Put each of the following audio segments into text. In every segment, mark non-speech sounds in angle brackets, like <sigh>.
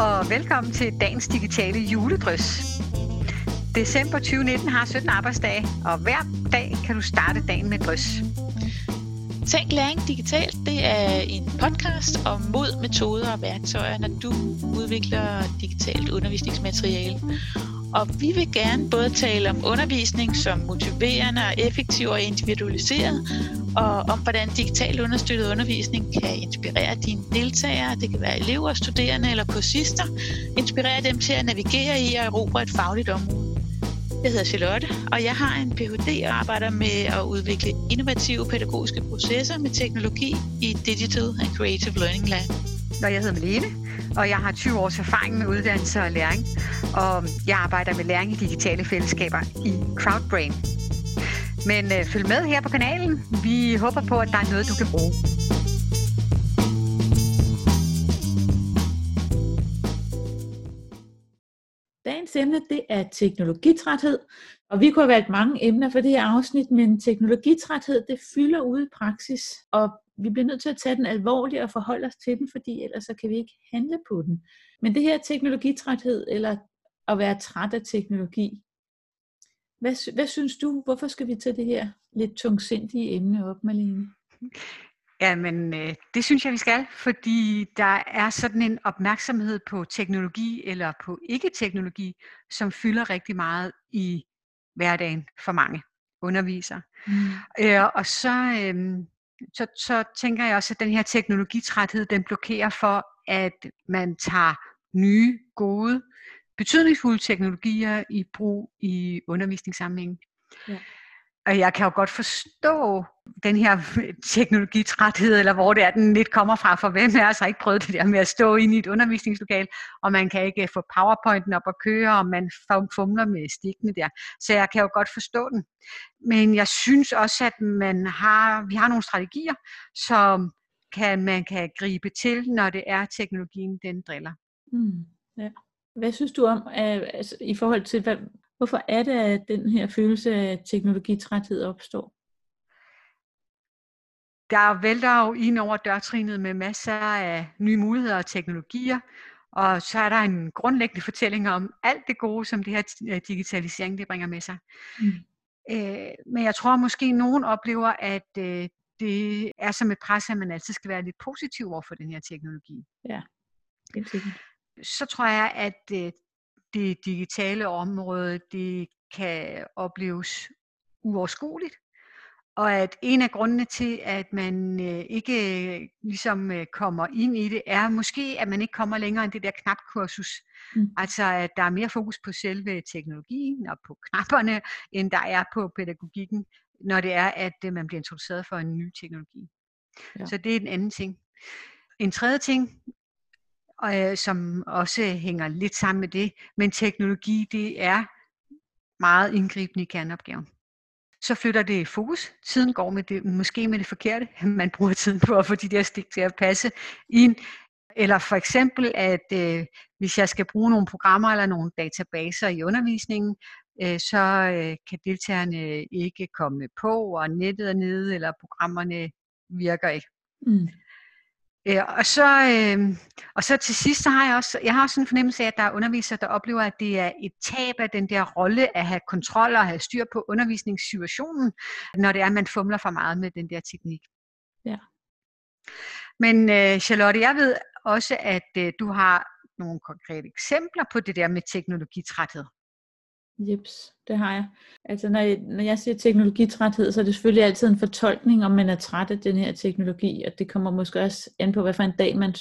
og velkommen til dagens digitale juledrys. December 2019 har 17 arbejdsdage, og hver dag kan du starte dagen med drys. Tænk læring digitalt, det er en podcast om mod, metoder og værktøjer, når du udvikler digitalt undervisningsmateriale. Og vi vil gerne både tale om undervisning som motiverende og effektiv og individualiseret, og om hvordan digital understøttet undervisning kan inspirere dine deltagere, det kan være elever, studerende eller kursister, inspirere dem til at navigere i og erobre et fagligt område. Jeg hedder Charlotte, og jeg har en Ph.D. og arbejder med at udvikle innovative pædagogiske processer med teknologi i Digital and Creative Learning Lab. Og jeg hedder Malene, og jeg har 20 års erfaring med uddannelse og læring, og jeg arbejder med læring i digitale fællesskaber i Crowdbrain. Men øh, følg med her på kanalen. Vi håber på, at der er noget, du kan bruge. Dagens emne, det er teknologitræthed, og vi kunne have valgt mange emner for det her afsnit, men teknologitræthed, det fylder ude i praksis, og vi bliver nødt til at tage den alvorligt og forholde os til den, fordi ellers så kan vi ikke handle på den. Men det her teknologitræthed, eller at være træt af teknologi, hvad, hvad synes du, hvorfor skal vi tage det her lidt tungsindige emne op, Malene? Jamen, øh, det synes jeg, vi skal, fordi der er sådan en opmærksomhed på teknologi eller på ikke-teknologi, som fylder rigtig meget i hverdagen for mange undervisere. Mm. Øh, og så, øh, så, så tænker jeg også, at den her teknologitræthed, den blokerer for, at man tager nye, gode, betydningsfulde teknologier i brug i undervisningssammenhæng. Ja. Og jeg kan jo godt forstå den her teknologitræthed, eller hvor det er, den lidt kommer fra, for hvem er har ikke prøvet det der med at stå inde i et undervisningslokal, og man kan ikke få powerpointen op at køre, og man fumler med stikkene der. Så jeg kan jo godt forstå den. Men jeg synes også, at man har, vi har nogle strategier, som kan, man kan gribe til, når det er teknologien, den driller. Mm, ja. Hvad synes du om, altså, i forhold til, hvad, hvorfor er det, at den her følelse af teknologitræthed opstår? Der vælter jo ind over dørtrinet med masser af nye muligheder og teknologier, og så er der en grundlæggende fortælling om alt det gode, som det her øh, digitalisering det bringer med sig. Mm. Øh, men jeg tror måske, nogen oplever, at øh, det er som et pres, at man altid skal være lidt positiv over for den her teknologi. Ja, det er Så tror jeg, at øh, det digitale område, det kan opleves uoverskueligt. Og at en af grundene til, at man øh, ikke øh, ligesom øh, kommer ind i det, er måske, at man ikke kommer længere end det der knapkursus. Mm. Altså, at der er mere fokus på selve teknologien og på knapperne, end der er på pædagogikken, når det er, at øh, man bliver introduceret for en ny teknologi. Ja. Så det er den anden ting. En tredje ting, øh, som også hænger lidt sammen med det, men teknologi, det er meget indgribende i kerneopgaven. Så flytter det fokus. Tiden går med det, måske med det forkerte. <laughs> Man bruger tiden på at få de der stik til at passe ind. Eller for eksempel, at øh, hvis jeg skal bruge nogle programmer eller nogle databaser i undervisningen, øh, så øh, kan deltagerne ikke komme på, og nettet er nede, eller programmerne virker ikke. Mm. Øh, og, så, øh, og så til sidst, så har jeg også, jeg har også en fornemmelse af, at der er undervisere, der oplever, at det er et tab af den der rolle at have kontrol og have styr på undervisningssituationen, når det er, at man fumler for meget med den der teknik. Ja. Men øh, Charlotte, jeg ved også, at øh, du har nogle konkrete eksempler på det der med teknologitræthed. Jeps, det har jeg. Altså når jeg, når jeg siger teknologitræthed, så er det selvfølgelig altid en fortolkning, om man er træt af den her teknologi, og det kommer måske også an på, hvad for en dag man,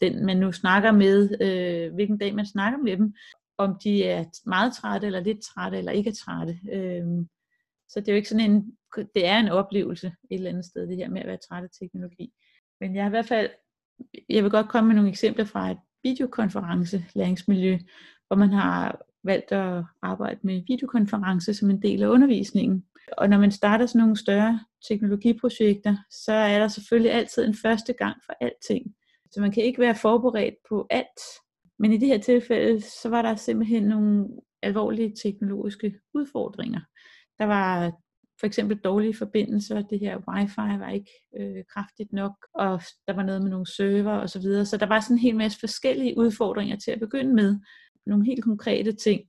den, man nu snakker med, øh, hvilken dag man snakker med dem, om de er meget trætte, eller lidt trætte, eller ikke er trætte. Øh, så det er jo ikke sådan en, det er en oplevelse et eller andet sted, det her med at være træt af teknologi. Men jeg har i hvert fald, jeg vil godt komme med nogle eksempler fra et videokonference læringsmiljø, hvor man har valgt at arbejde med videokonference som en del af undervisningen. Og når man starter sådan nogle større teknologiprojekter, så er der selvfølgelig altid en første gang for alting. Så man kan ikke være forberedt på alt. Men i det her tilfælde, så var der simpelthen nogle alvorlige teknologiske udfordringer. Der var for eksempel dårlige forbindelser. Det her wifi var ikke øh, kraftigt nok, og der var noget med nogle server og så videre. Så der var sådan en hel masse forskellige udfordringer til at begynde med. Nogle helt konkrete ting.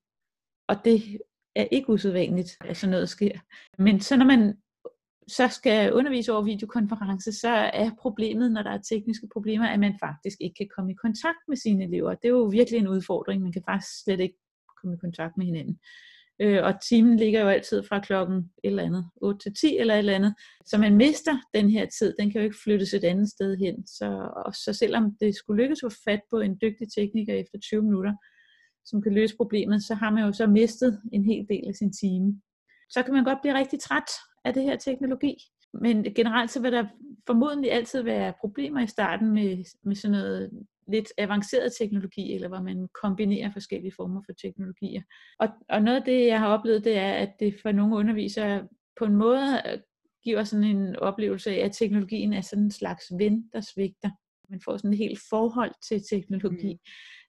Og det er ikke usædvanligt, at sådan noget sker. Men så når man så skal undervise over videokonference, så er problemet, når der er tekniske problemer, at man faktisk ikke kan komme i kontakt med sine elever. Det er jo virkelig en udfordring. Man kan faktisk slet ikke komme i kontakt med hinanden. Øh, og timen ligger jo altid fra klokken et eller andet, 8 til 10 eller et eller andet. Så man mister den her tid, den kan jo ikke flyttes et andet sted hen. Så, og så selvom det skulle lykkes at få fat på en dygtig tekniker efter 20 minutter, som kan løse problemet, så har man jo så mistet en hel del af sin time. Så kan man godt blive rigtig træt af det her teknologi. Men generelt så vil der formodentlig altid være problemer i starten med, med sådan noget lidt avanceret teknologi, eller hvor man kombinerer forskellige former for teknologier. Og, og noget af det, jeg har oplevet, det er, at det for nogle undervisere på en måde øh, giver sådan en oplevelse af, at teknologien er sådan en slags ven, der svigter. Man får sådan et helt forhold til teknologi. Mm.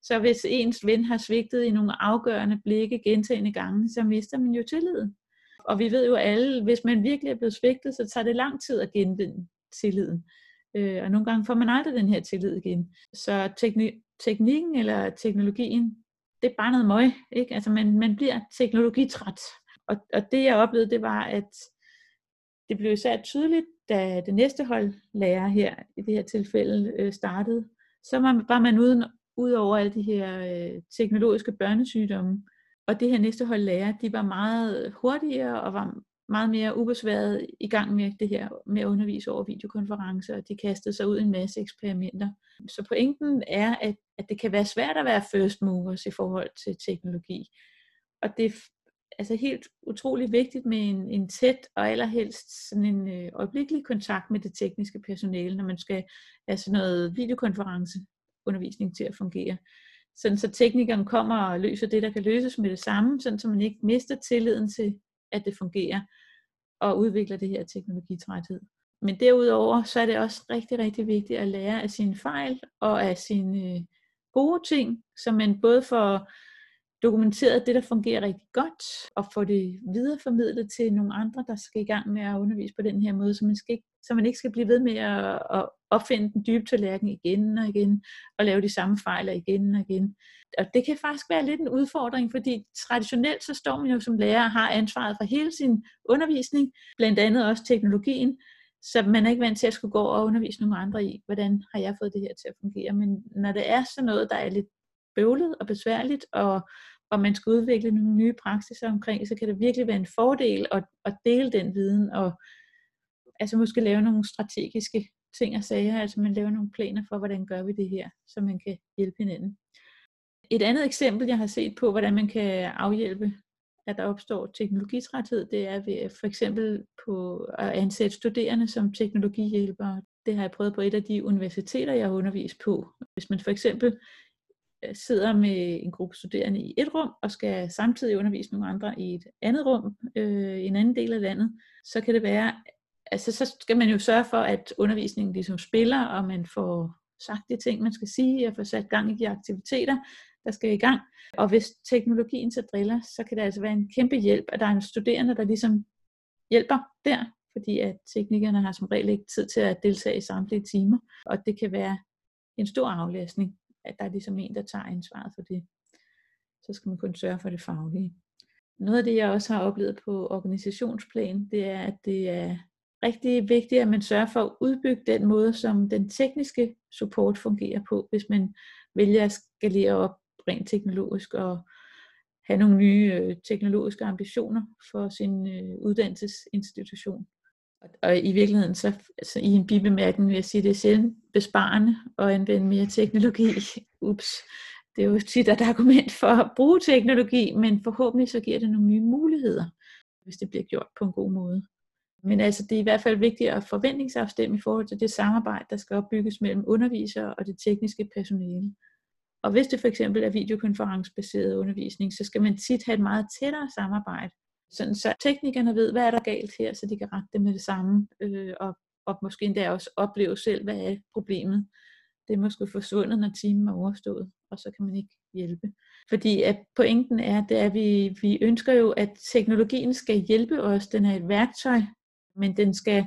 Så hvis ens ven har svigtet i nogle afgørende blikke gentagende gange, så mister man jo tilliden. Og vi ved jo alle, hvis man virkelig er blevet svigtet, så tager det lang tid at genvinde tilliden. Øh, og nogle gange får man aldrig den her tillid igen. Så tekni- teknikken eller teknologien, det er bare noget møg. Ikke? Altså man, man bliver teknologitræt. Og, og det jeg oplevede, det var, at det blev især tydeligt, da det næste hold lærer her, i det her tilfælde, øh, startede. Så var, var man uden, ud over alle de her øh, teknologiske børnesygdomme. Og det her næste hold lærer, de var meget hurtigere og var meget mere ubesværet i gang med det her med at undervise over videokonferencer, og de kastede sig ud i en masse eksperimenter. Så pointen er, at, at det kan være svært at være first movers i forhold til teknologi. Og det er altså helt utrolig vigtigt med en, en tæt og allerhelst sådan en øh, øjeblikkelig kontakt med det tekniske personale, når man skal have sådan noget videokonference undervisning til at fungere. Sådan så teknikeren kommer og løser det, der kan løses med det samme, sådan så man ikke mister tilliden til at det fungerer, og udvikler det her teknologitræthed. Men derudover, så er det også rigtig, rigtig vigtigt at lære af sine fejl og af sine øh, gode ting, så man både får dokumenteret det, der fungerer rigtig godt, og få det videreformidlet til nogle andre, der skal i gang med at undervise på den her måde, så man, skal ikke, så man ikke skal blive ved med at, at opfinde den dybe tallerken igen og igen, og lave de samme fejl igen og igen. Og det kan faktisk være lidt en udfordring, fordi traditionelt så står man jo som lærer og har ansvaret for hele sin undervisning, blandt andet også teknologien, så man er ikke vant til at skulle gå og undervise nogle andre i, hvordan har jeg fået det her til at fungere. Men når det er sådan noget, der er lidt bøvlet og besværligt, og, hvor man skal udvikle nogle nye praksiser omkring, så kan det virkelig være en fordel at, at dele den viden, og altså måske lave nogle strategiske ting og sager, altså man laver nogle planer for, hvordan gør vi det her, så man kan hjælpe hinanden. Et andet eksempel, jeg har set på, hvordan man kan afhjælpe, at der opstår teknologitræthed, det er ved øh, for eksempel på at ansætte studerende som teknologihjælpere. Det har jeg prøvet på et af de universiteter, jeg har undervist på. Hvis man for eksempel øh, sidder med en gruppe studerende i et rum, og skal samtidig undervise nogle andre i et andet rum, øh, i en anden del af landet, så kan det være, altså så skal man jo sørge for, at undervisningen ligesom spiller, og man får sagt de ting, man skal sige, og får sat gang i de aktiviteter, der skal i gang. Og hvis teknologien så driller, så kan det altså være en kæmpe hjælp, at der er en studerende, der ligesom hjælper der, fordi at teknikerne har som regel ikke tid til at deltage i samtlige timer, og det kan være en stor aflæsning, at der er ligesom en, der tager ansvaret for det. Så skal man kun sørge for det faglige. Noget af det, jeg også har oplevet på organisationsplan, det er, at det er rigtig vigtigt, at man sørger for at udbygge den måde, som den tekniske support fungerer på, hvis man vælger at skalere op rent teknologisk og have nogle nye øh, teknologiske ambitioner for sin øh, uddannelsesinstitution. Og, og i virkeligheden, så altså, i en bibemærkning vil jeg sige, at det er sjældent besparende at anvende mere teknologi. <laughs> Ups. Det er jo tit et argument for at bruge teknologi, men forhåbentlig så giver det nogle nye muligheder, hvis det bliver gjort på en god måde. Men altså, det er i hvert fald vigtigt at forventningsafstemme i forhold til det samarbejde, der skal opbygges mellem undervisere og det tekniske personale. Og hvis det for eksempel er videokonferencebaseret undervisning, så skal man tit have et meget tættere samarbejde, sådan så teknikerne ved, hvad er der galt her, så de kan rette det med det samme, øh, og, og måske endda også opleve selv, hvad er problemet. Det er måske forsvundet, når timen er overstået, og så kan man ikke hjælpe. Fordi at pointen er, det er, at vi, vi ønsker jo, at teknologien skal hjælpe os. Den er et værktøj, men den skal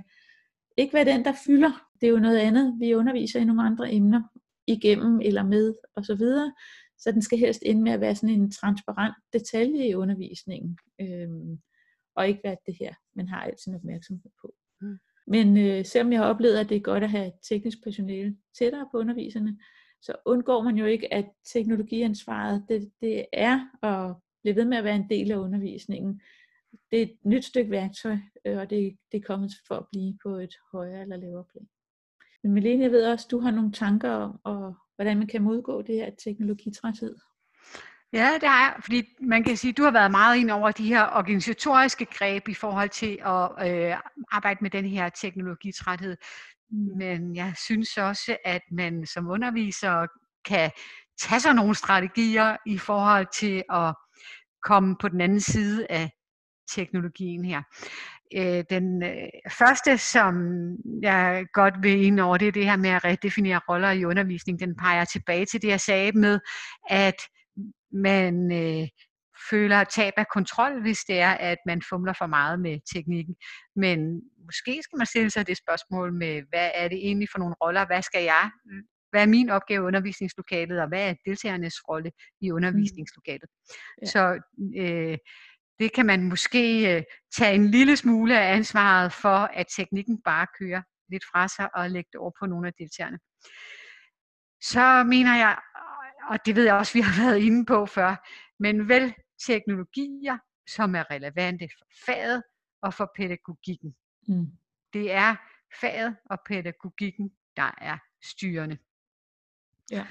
ikke være den, der fylder. Det er jo noget andet. Vi underviser i nogle andre emner igennem eller med osv. Så, så den skal helst ende med at være sådan en transparent detalje i undervisningen. Øhm, og ikke være det her, man har alt sin opmærksomhed på. Mm. Men øh, selvom jeg har oplevet, at det er godt at have teknisk personale tættere på underviserne, så undgår man jo ikke, at teknologiansvaret, det, det er at blive ved med at være en del af undervisningen. Det er et nyt stykke værktøj, øh, og det, det er kommet for at blive på et højere eller lavere plan. Men Melene, jeg ved også, du har nogle tanker om, og, hvordan man kan modgå det her teknologitræthed. Ja, det har jeg, fordi man kan sige, at du har været meget ind over de her organisatoriske greb i forhold til at øh, arbejde med den her teknologitræthed. Mm. Men jeg synes også, at man som underviser kan tage sig nogle strategier i forhold til at komme på den anden side af teknologien her. Øh, den øh, første, som jeg godt vil ind over, det er det her med at redefinere roller i undervisning. Den peger tilbage til det, jeg sagde med, at man øh, føler tab af kontrol, hvis det er, at man fumler for meget med teknikken. Men måske skal man stille sig det spørgsmål med, hvad er det egentlig for nogle roller? Hvad skal jeg? Hvad er min opgave i undervisningslokalet, og hvad er deltagernes rolle i mm. undervisningslokalet? Mm. Ja. Så øh, det kan man måske øh, tage en lille smule af ansvaret for, at teknikken bare kører lidt fra sig og lægge det over på nogle af deltagerne. Så mener jeg, og det ved jeg også, vi har <laughs> været inde på før, men vel teknologier, som er relevante for faget og for pædagogikken. Mm. Det er faget og pædagogikken, der er styrende. Ja.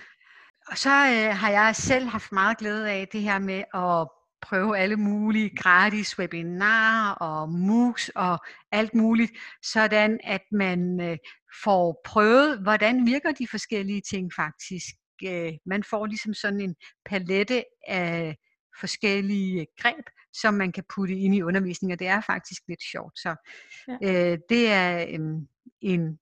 Og så øh, har jeg selv haft meget glæde af det her med at prøve alle mulige gratis webinarer og MOOCs og alt muligt, sådan at man øh, får prøvet, hvordan virker de forskellige ting faktisk. Øh, man får ligesom sådan en palette af forskellige greb, som man kan putte ind i undervisningen, og det er faktisk lidt sjovt. Så ja. øh, det er øh, en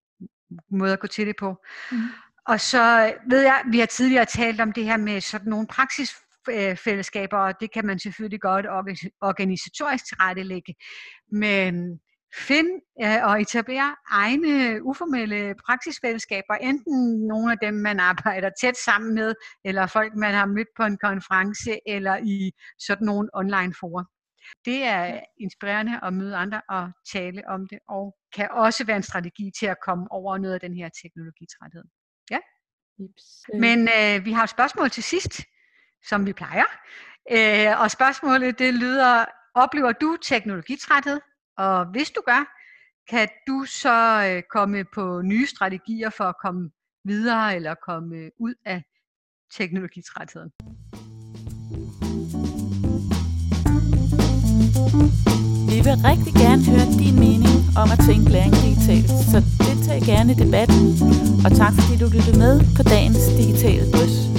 måde at gå til det på. Mm. Og så ved jeg, vi har tidligere talt om det her med sådan nogle praksis fællesskaber, og det kan man selvfølgelig godt organisatorisk tilrettelægge. Men find øh, og etablere egne uformelle praksisfællesskaber, enten nogle af dem, man arbejder tæt sammen med, eller folk, man har mødt på en konference, eller i sådan nogle online forer. Det er inspirerende at møde andre og tale om det, og kan også være en strategi til at komme over noget af den her teknologitræthed. Ja. Men øh, vi har et spørgsmål til sidst som vi plejer. Øh, og spørgsmålet det lyder, oplever du teknologitræthed? Og hvis du gør, kan du så øh, komme på nye strategier for at komme videre eller komme øh, ud af teknologitrætheden? Vi vil rigtig gerne høre din mening om at tænke læring digitalt, så deltag gerne i debatten. Og tak fordi du lyttede med på dagens digitale drøs.